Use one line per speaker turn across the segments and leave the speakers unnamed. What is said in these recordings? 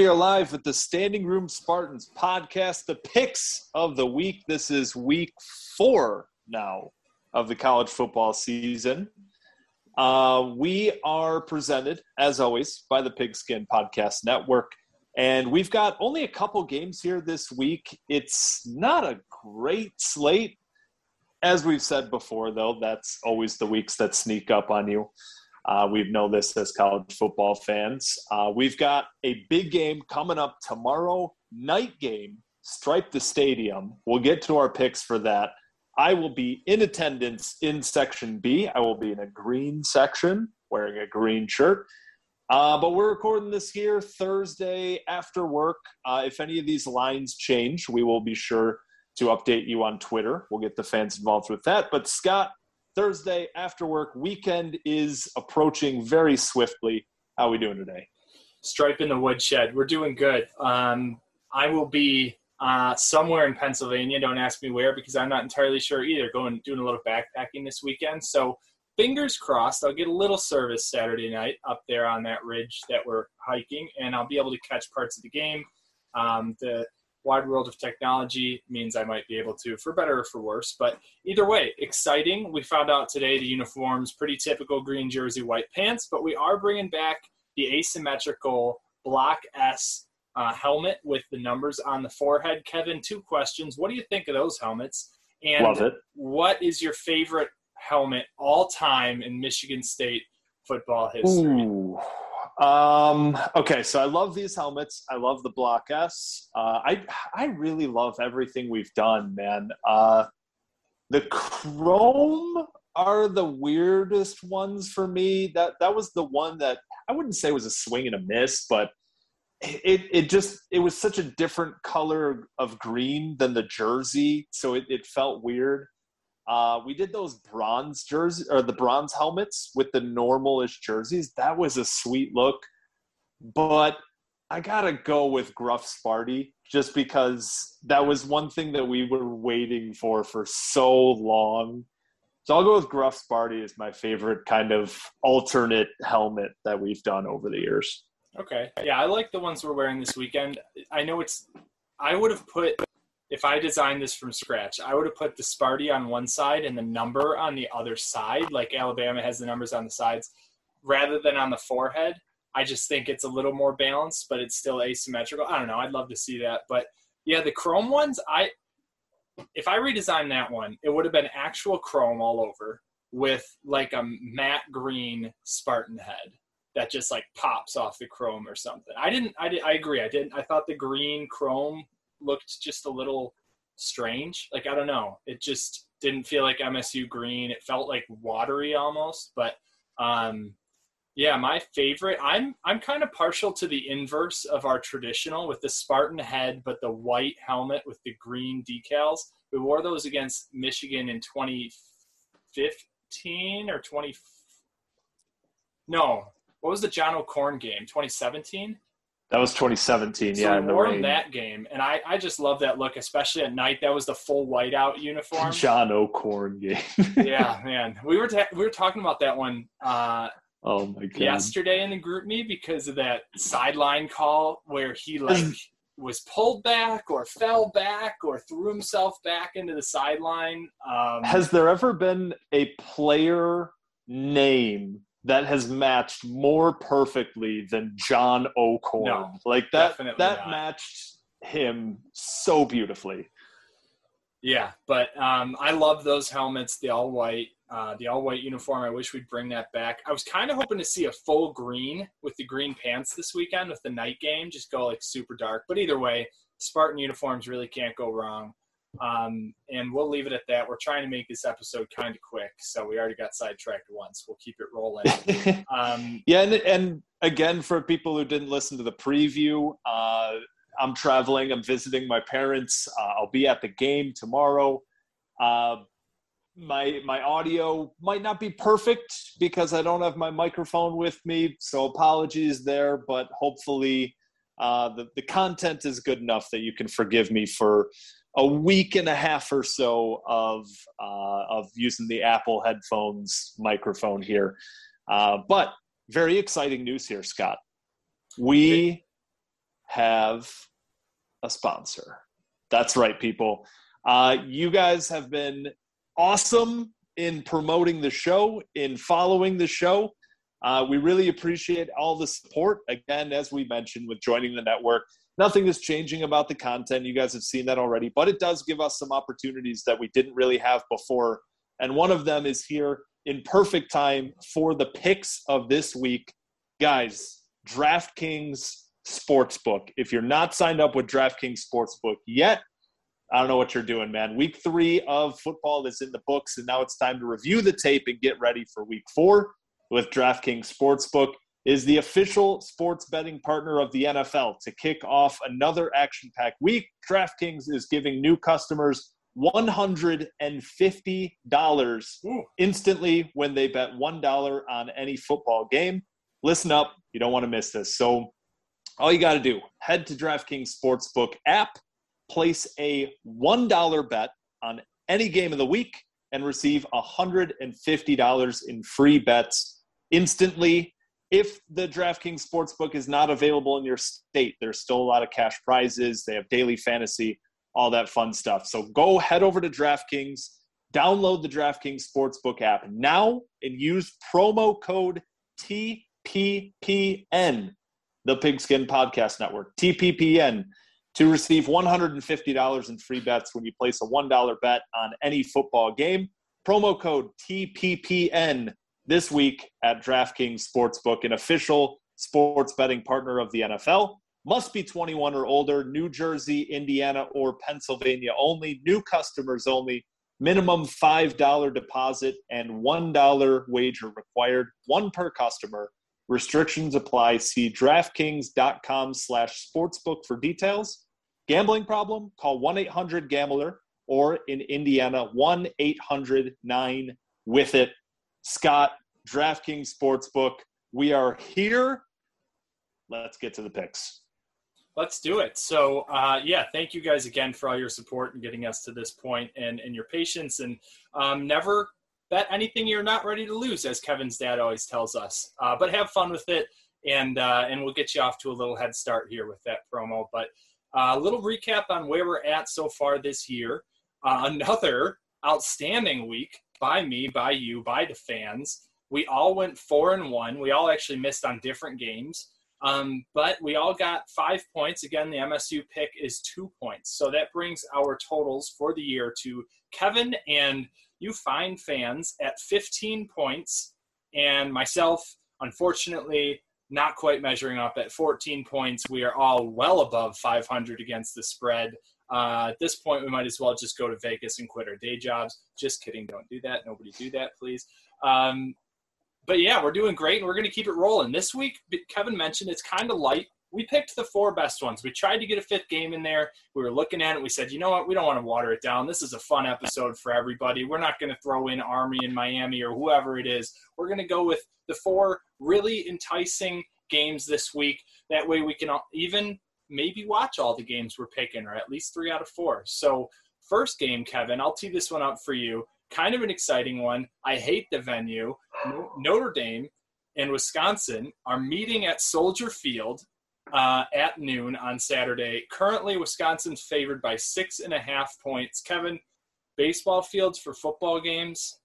We are live with the Standing Room Spartans podcast, the picks of the week. This is week four now of the college football season. Uh, we are presented, as always, by the Pigskin Podcast Network. And we've got only a couple games here this week. It's not a great slate. As we've said before, though, that's always the weeks that sneak up on you. Uh, we know this as college football fans. Uh, we've got a big game coming up tomorrow night game, Stripe the Stadium. We'll get to our picks for that. I will be in attendance in section B. I will be in a green section wearing a green shirt. Uh, but we're recording this here Thursday after work. Uh, if any of these lines change, we will be sure to update you on Twitter. We'll get the fans involved with that. But Scott, Thursday after work weekend is approaching very swiftly. How are we doing today?
Stripe in the woodshed. We're doing good. Um, I will be uh, somewhere in Pennsylvania. Don't ask me where because I'm not entirely sure either. Going doing a little backpacking this weekend. So fingers crossed. I'll get a little service Saturday night up there on that ridge that we're hiking, and I'll be able to catch parts of the game. Um, the wide world of technology means I might be able to, for better or for worse. But either way, exciting. We found out today the uniforms, pretty typical green jersey, white pants, but we are bringing back the asymmetrical Block S uh, helmet with the numbers on the forehead. Kevin, two questions. What do you think of those helmets? And
Love it.
what is your favorite helmet all time in Michigan State football history?
Ooh. Um, okay, so I love these helmets. I love the Block S. Uh, I I really love everything we've done, man. Uh, the chrome are the weirdest ones for me. That that was the one that I wouldn't say was a swing and a miss, but it it just it was such a different color of green than the jersey, so it, it felt weird. Uh, we did those bronze jerseys or the bronze helmets with the normalish jerseys. That was a sweet look, but I gotta go with Gruff Sparty just because that was one thing that we were waiting for for so long. So I'll go with Gruff Sparty as my favorite kind of alternate helmet that we've done over the years.
Okay. Yeah, I like the ones we're wearing this weekend. I know it's. I would have put if I designed this from scratch. I would have put the Sparty on one side and the number on the other side, like Alabama has the numbers on the sides, rather than on the forehead. I just think it's a little more balanced, but it's still asymmetrical. I don't know. I'd love to see that, but yeah, the chrome ones. I if I redesigned that one, it would have been actual chrome all over with like a matte green Spartan head that just like pops off the chrome or something. I didn't. I did. I agree. I didn't. I thought the green chrome looked just a little strange. Like I don't know. It just didn't feel like MSU green. It felt like watery almost. But um, yeah, my favorite. I'm I'm kind of partial to the inverse of our traditional with the Spartan head, but the white helmet with the green decals. We wore those against Michigan in 2015 or 20. No, what was the John O'Corn game? 2017.
That was 2017.
So
yeah, the
wore
rain.
that game, and I, I just love that look, especially at night. That was the full whiteout uniform.
John O'Corn game.
yeah, man. We were ta- we were talking about that one uh,
oh my god.
yesterday in the GroupMe because of that sideline call where he like was pulled back or fell back or threw himself back into the sideline. Um,
Has there ever been a player name that has matched more perfectly than John O'Corn?
No,
like that that
not.
matched him so beautifully.
Yeah, but um, I love those helmets, the all white, uh, the all white uniform. I wish we'd bring that back. I was kind of hoping to see a full green with the green pants this weekend with the night game, just go like super dark. But either way, Spartan uniforms really can't go wrong. Um, and we'll leave it at that. We're trying to make this episode kind of quick, so we already got sidetracked once. We'll keep it rolling. Um,
Yeah, and, and again, for people who didn't listen to the preview, uh, I'm traveling. I'm visiting my parents. Uh, I'll be at the game tomorrow. Uh, my my audio might not be perfect because I don't have my microphone with me, so apologies there. But hopefully, uh, the the content is good enough that you can forgive me for a week and a half or so of uh, of using the Apple headphones microphone here. Uh, but very exciting news here, Scott. We have a sponsor. That's right, people. Uh, you guys have been awesome in promoting the show, in following the show. Uh, we really appreciate all the support. Again, as we mentioned, with joining the network, nothing is changing about the content. You guys have seen that already, but it does give us some opportunities that we didn't really have before. And one of them is here in perfect time for the picks of this week. Guys, DraftKings Sportsbook. If you're not signed up with DraftKings Sportsbook yet, I don't know what you're doing, man. Week three of football is in the books, and now it's time to review the tape and get ready for week four with DraftKings Sportsbook is the official sports betting partner of the NFL. To kick off another action packed week, DraftKings is giving new customers $150
Ooh.
instantly when they bet $1 on any football game. Listen up, you don't want to miss this. So, all you got to do, head to DraftKings Sportsbook app, place a $1 bet on any game of the week, and receive $150 in free bets instantly. If the DraftKings Sportsbook is not available in your state, there's still a lot of cash prizes. They have daily fantasy, all that fun stuff. So go head over to DraftKings, download the DraftKings Sportsbook app now, and use promo code TPPN, the Pigskin Podcast Network, TPPN, to receive $150 in free bets when you place a $1 bet on any football game. Promo code TPPN this week at DraftKings Sportsbook, an official sports betting partner of the NFL. Must be 21 or older, New Jersey, Indiana, or Pennsylvania only. New customers only. Minimum $5 deposit and $1 wager required, one per customer. Restrictions apply. See DraftKings.com slash sportsbook for details. Gambling problem? Call 1-800-GAMBLER or in Indiana, 1-800-9-WITH-IT. Scott, DraftKings Sportsbook. We are here. Let's get to the picks.
Let's do it. So, uh, yeah, thank you guys again for all your support and getting us to this point and, and your patience. And um, never bet anything you're not ready to lose, as Kevin's dad always tells us. Uh, but have fun with it, and uh, and we'll get you off to a little head start here with that promo. But uh, a little recap on where we're at so far this year. Uh, another outstanding week by me, by you, by the fans. We all went four and one. We all actually missed on different games. Um, but we all got five points. Again, the MSU pick is two points. So that brings our totals for the year to Kevin and you fine fans at 15 points, and myself, unfortunately, not quite measuring up at 14 points. We are all well above 500 against the spread. Uh, at this point, we might as well just go to Vegas and quit our day jobs. Just kidding. Don't do that. Nobody do that, please. Um, but yeah, we're doing great, and we're going to keep it rolling. This week, Kevin mentioned it's kind of light. We picked the four best ones. We tried to get a fifth game in there. We were looking at it. We said, you know what? We don't want to water it down. This is a fun episode for everybody. We're not going to throw in Army in Miami or whoever it is. We're going to go with the four really enticing games this week. That way, we can even maybe watch all the games we're picking, or at least three out of four. So, first game, Kevin, I'll tee this one up for you. Kind of an exciting one. I hate the venue. Notre Dame and Wisconsin are meeting at Soldier Field. uh, at noon on Saturday. Currently, Wisconsin's favored by six and a half points. Kevin, baseball fields for football games.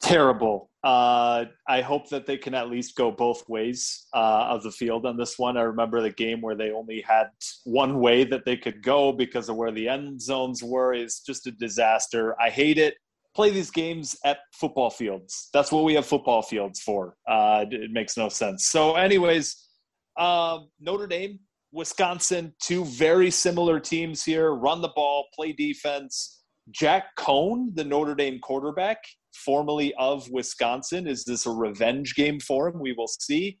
Terrible. Uh, I hope that they can at least go both ways uh, of the field on this one. I remember the game where they only had one way that they could go because of where the end zones were. It's just a disaster. I hate it. Play these games at football fields. That's what we have football fields for. Uh, it makes no sense. So, anyways, uh, Notre Dame, Wisconsin, two very similar teams here. Run the ball, play defense. Jack Coan, the Notre Dame quarterback, formerly of Wisconsin. Is this a revenge game for him? We will see.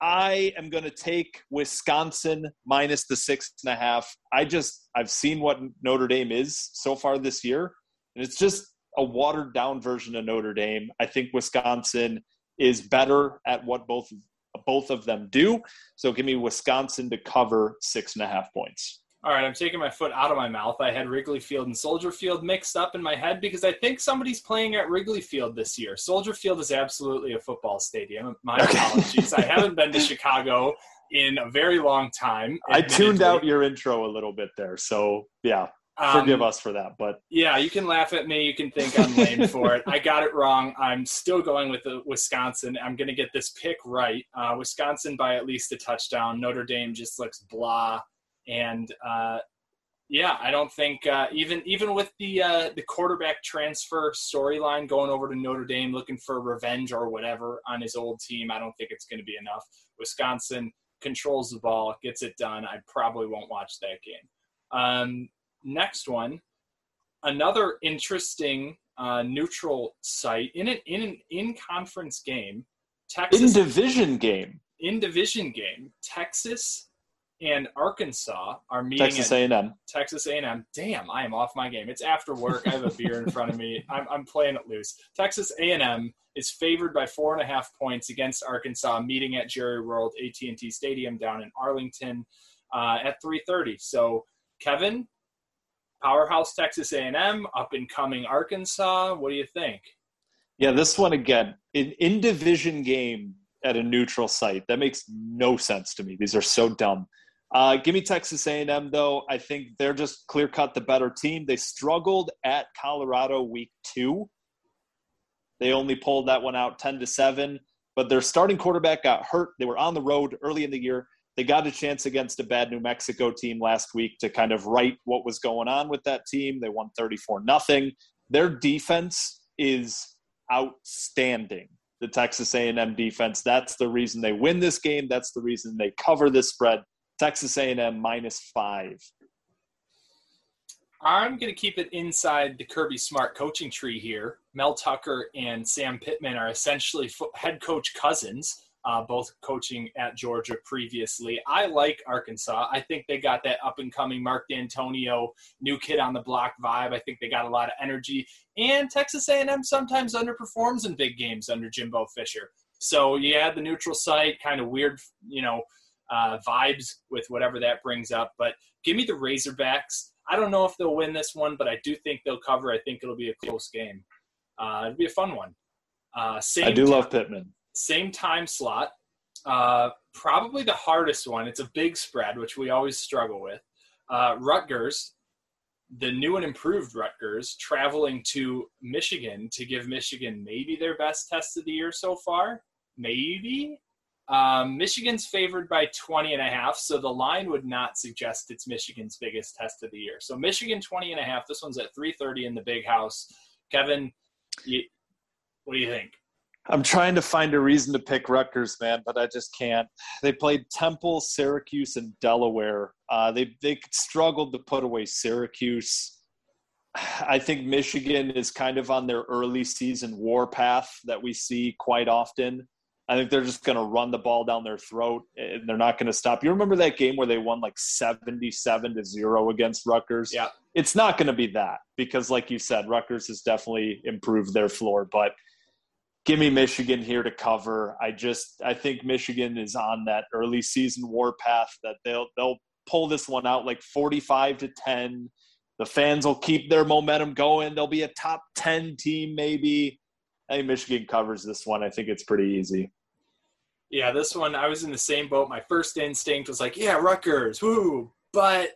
I am going to take Wisconsin minus the six and a half. I just, I've seen what Notre Dame is so far this year, and it's just a watered down version of Notre Dame. I think Wisconsin is better at what both both of them do. So give me Wisconsin to cover six and a half points.
All right, I'm taking my foot out of my mouth. I had Wrigley Field and Soldier Field mixed up in my head because I think somebody's playing at Wrigley Field this year. Soldier Field is absolutely a football stadium. My apologies. I haven't been to Chicago in a very long time.
I tuned out your intro a little bit there. So, yeah, forgive um, us for that. But
yeah, you can laugh at me. You can think I'm lame for it. I got it wrong. I'm still going with the Wisconsin. I'm going to get this pick right. Uh, Wisconsin by at least a touchdown. Notre Dame just looks blah and uh, yeah, I don't think uh, even even with the uh, the quarterback transfer storyline going over to Notre Dame looking for revenge or whatever on his old team, I don't think it's going to be enough. Wisconsin controls the ball, gets it done. I probably won't watch that game. Um, next one, another interesting uh, neutral site in an in an in conference game.
Texas in division game.
In division game, Texas and Arkansas are meeting
Texas A&M.
Texas A&M. Damn, I am off my game. It's after work. I have a beer in front of me. I'm, I'm playing it loose. Texas A&M is favored by four and a half points against Arkansas, meeting at Jerry World AT&T Stadium down in Arlington uh, at 3:30. So, Kevin, powerhouse Texas A&M, up and coming Arkansas. What do you think?
Yeah, this one again, an in division game at a neutral site. That makes no sense to me. These are so dumb. Uh, give me Texas A&M though. I think they're just clear cut the better team. They struggled at Colorado week two. They only pulled that one out ten to seven. But their starting quarterback got hurt. They were on the road early in the year. They got a chance against a bad New Mexico team last week to kind of right what was going on with that team. They won 34 nothing. Their defense is outstanding. The Texas A&M defense. That's the reason they win this game. That's the reason they cover this spread. Texas A&M minus five.
I'm going to keep it inside the Kirby Smart coaching tree here. Mel Tucker and Sam Pittman are essentially head coach cousins, uh, both coaching at Georgia previously. I like Arkansas. I think they got that up and coming Mark Dantonio, new kid on the block vibe. I think they got a lot of energy. And Texas A&M sometimes underperforms in big games under Jimbo Fisher. So you had the neutral site, kind of weird, you know, uh, vibes with whatever that brings up. But give me the Razorbacks. I don't know if they'll win this one, but I do think they'll cover. I think it'll be a close game. Uh, it'll be a fun one. Uh,
same I do love Pittman.
Same time slot. Uh, probably the hardest one. It's a big spread, which we always struggle with. Uh, Rutgers, the new and improved Rutgers, traveling to Michigan to give Michigan maybe their best test of the year so far. Maybe um, Michigan's favored by 20 and a half, so the line would not suggest it's Michigan's biggest test of the year. So Michigan 20 and a half. This one's at 3:30 in the Big House. Kevin, you, what do you think?
I'm trying to find a reason to pick Rutgers, man, but I just can't. They played Temple, Syracuse, and Delaware. Uh, they they struggled to put away Syracuse. I think Michigan is kind of on their early season warpath that we see quite often. I think they're just going to run the ball down their throat and they're not going to stop. You remember that game where they won like 77 to 0 against Rutgers?
Yeah.
It's not going to be that because, like you said, Rutgers has definitely improved their floor. But give me Michigan here to cover. I just I think Michigan is on that early season warpath that they'll they'll pull this one out like 45 to 10. The fans will keep their momentum going. They'll be a top 10 team maybe. I think Michigan covers this one. I think it's pretty easy.
Yeah, this one I was in the same boat. My first instinct was like, yeah, Rutgers, woo! But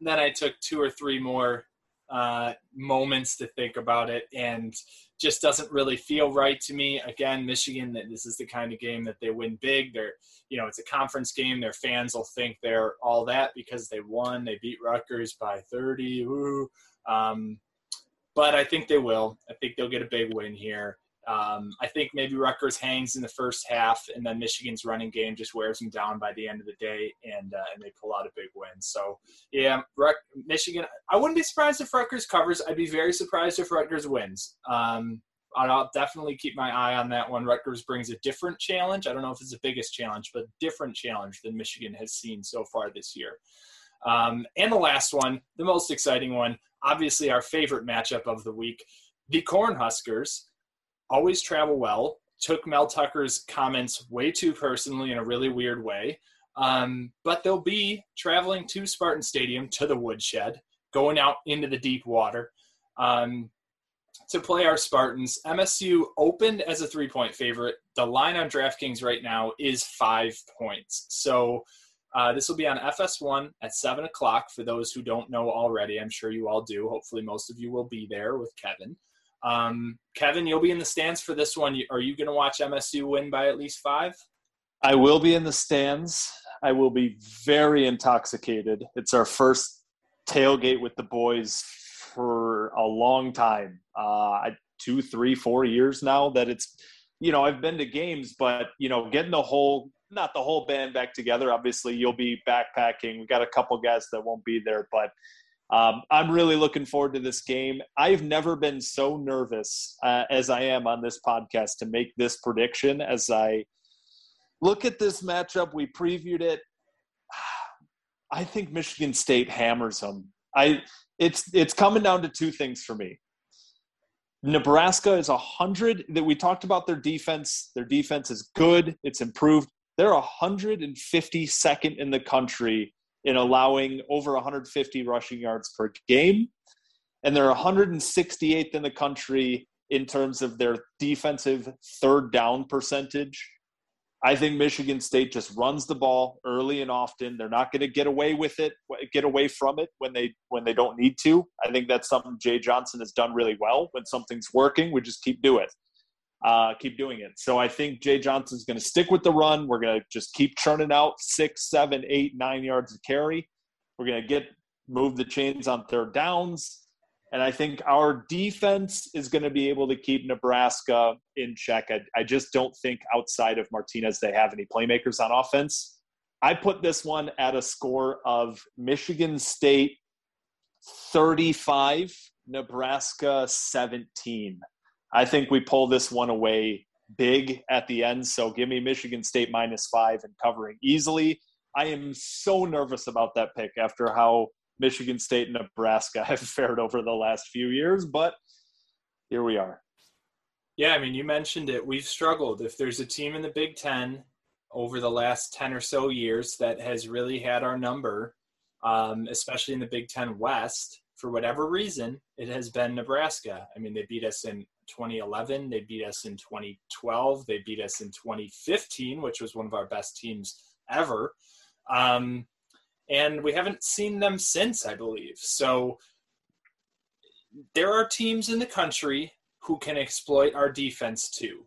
then I took two or three more uh, moments to think about it, and just doesn't really feel right to me. Again, Michigan, that this is the kind of game that they win big. They're, you know, it's a conference game. Their fans will think they're all that because they won. They beat Rutgers by 30. Woo! Um, but I think they will. I think they'll get a big win here. Um, I think maybe Rutgers hangs in the first half, and then Michigan's running game just wears them down by the end of the day, and uh, and they pull out a big win. So yeah, Michigan. I wouldn't be surprised if Rutgers covers. I'd be very surprised if Rutgers wins. Um, I'll definitely keep my eye on that one. Rutgers brings a different challenge. I don't know if it's the biggest challenge, but different challenge than Michigan has seen so far this year. Um, and the last one, the most exciting one, obviously our favorite matchup of the week, the Cornhuskers always travel well. Took Mel Tucker's comments way too personally in a really weird way. Um, but they'll be traveling to Spartan Stadium to the woodshed, going out into the deep water um, to play our Spartans. MSU opened as a three point favorite. The line on DraftKings right now is five points. So uh, this will be on FS1 at 7 o'clock for those who don't know already. I'm sure you all do. Hopefully, most of you will be there with Kevin. Um, Kevin, you'll be in the stands for this one. Are you going to watch MSU win by at least five?
I will be in the stands. I will be very intoxicated. It's our first tailgate with the boys for a long time uh, two, three, four years now that it's, you know, I've been to games, but, you know, getting the whole, not the whole band back together. Obviously, you'll be backpacking. We got a couple guys that won't be there, but um, I'm really looking forward to this game. I've never been so nervous uh, as I am on this podcast to make this prediction as I look at this matchup. We previewed it. I think Michigan State hammers them. I it's it's coming down to two things for me. Nebraska is a hundred that we talked about their defense. Their defense is good. It's improved. They're 152nd in the country in allowing over 150 rushing yards per game. And they're 168th in the country in terms of their defensive third down percentage. I think Michigan State just runs the ball early and often. They're not going to get away with it, get away from it when they when they don't need to. I think that's something Jay Johnson has done really well. When something's working, we just keep do it uh, keep doing it. So I think Jay Johnson's going to stick with the run. We're going to just keep churning out six, seven, eight, nine yards of carry. We're going to get move the chains on third downs. And I think our defense is going to be able to keep Nebraska in check. I, I just don't think outside of Martinez they have any playmakers on offense. I put this one at a score of Michigan State 35, Nebraska 17. I think we pull this one away big at the end. So give me Michigan State minus five and covering easily. I am so nervous about that pick after how Michigan State and Nebraska have fared over the last few years, but here we are.
Yeah, I mean, you mentioned it. We've struggled. If there's a team in the Big Ten over the last 10 or so years that has really had our number, um, especially in the Big Ten West, for whatever reason, it has been Nebraska. I mean, they beat us in 2011. They beat us in 2012. They beat us in 2015, which was one of our best teams ever. Um, and we haven't seen them since, I believe. So there are teams in the country who can exploit our defense too.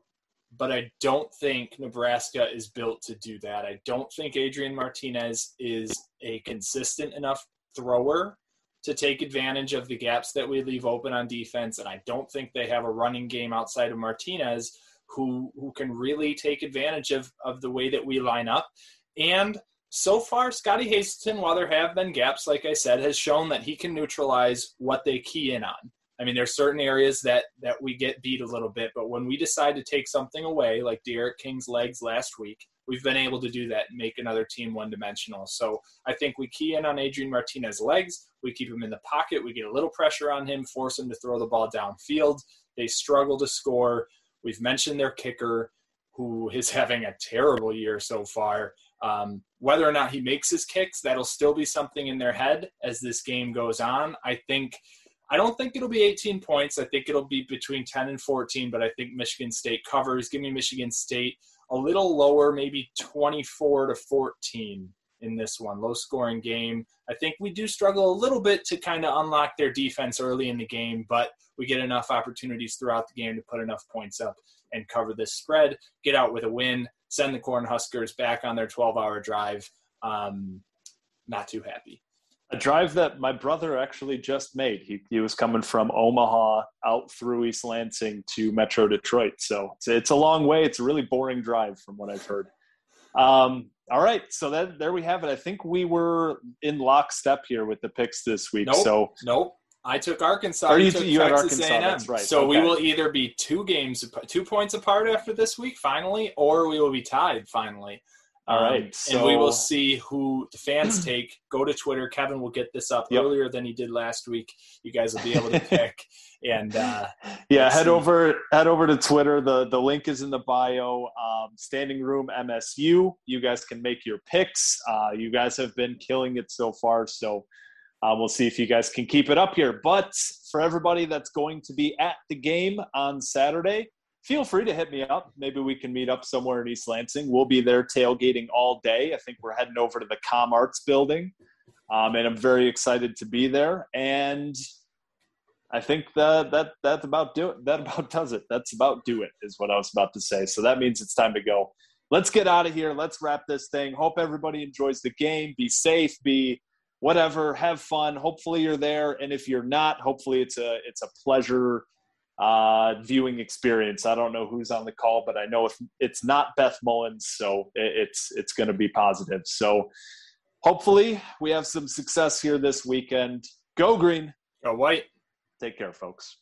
But I don't think Nebraska is built to do that. I don't think Adrian Martinez is a consistent enough thrower to take advantage of the gaps that we leave open on defense. And I don't think they have a running game outside of Martinez who who can really take advantage of, of the way that we line up. And so far, Scottie Hazelton, while there have been gaps, like I said, has shown that he can neutralize what they key in on. I mean, there's certain areas that that we get beat a little bit, but when we decide to take something away, like D'Eriq King's legs last week, we've been able to do that and make another team one dimensional. So I think we key in on Adrian Martinez's legs. We keep him in the pocket. We get a little pressure on him, force him to throw the ball downfield. They struggle to score. We've mentioned their kicker, who is having a terrible year so far. Um, whether or not he makes his kicks, that'll still be something in their head as this game goes on. I think I don't think it'll be 18 points. I think it'll be between 10 and 14, but I think Michigan State covers. Give me Michigan State a little lower, maybe 24 to 14 in this one. Low scoring game. I think we do struggle a little bit to kind of unlock their defense early in the game, but we get enough opportunities throughout the game to put enough points up and cover this spread, get out with a win, send the Cornhuskers back on their 12 hour drive. Um, not too happy.
A drive that my brother actually just made. He, he was coming from Omaha out through East Lansing to Metro Detroit. So it's, it's a long way. It's a really boring drive from what I've heard. Um, all right, so that there we have it. I think we were in lockstep here with the picks this week.
Nope.
So
nope. I took Arkansas.
Or
you, took
you had Arkansas,
A&M.
that's right.
So we will either be two games, two points apart after this week, finally, or we will be tied finally.
All
Um,
right,
and we will see who the fans take. Go to Twitter. Kevin will get this up
Yep.
earlier than he did last week. You guys will be able to pick. and uh,
yeah, head
see.
over head over to Twitter. The the link is in the bio. Um, Standing Room MSU. You guys can make your picks. Uh, you guys have been killing it so far. So uh, we'll see if you guys can keep it up here. But for everybody that's going to be at the game on Saturday, feel free to hit me up. Maybe we can meet up somewhere in East Lansing. We'll be there tailgating all day. I think we're heading over to the Com Arts building. Um, and I'm very excited to be there. And I think that that that about do it. That about does it. That's about do it is what I was about to say. So that means it's time to go. Let's get out of here. Let's wrap this thing. Hope everybody enjoys the game. Be safe. Be whatever. Have fun. Hopefully you're there. And if you're not, hopefully it's a it's a pleasure uh, viewing experience. I don't know who's on the call, but I know if it's not Beth Mowins, so it's it's going to be positive. So hopefully we have some success here this weekend. Go green.
go white.
Take care, folks.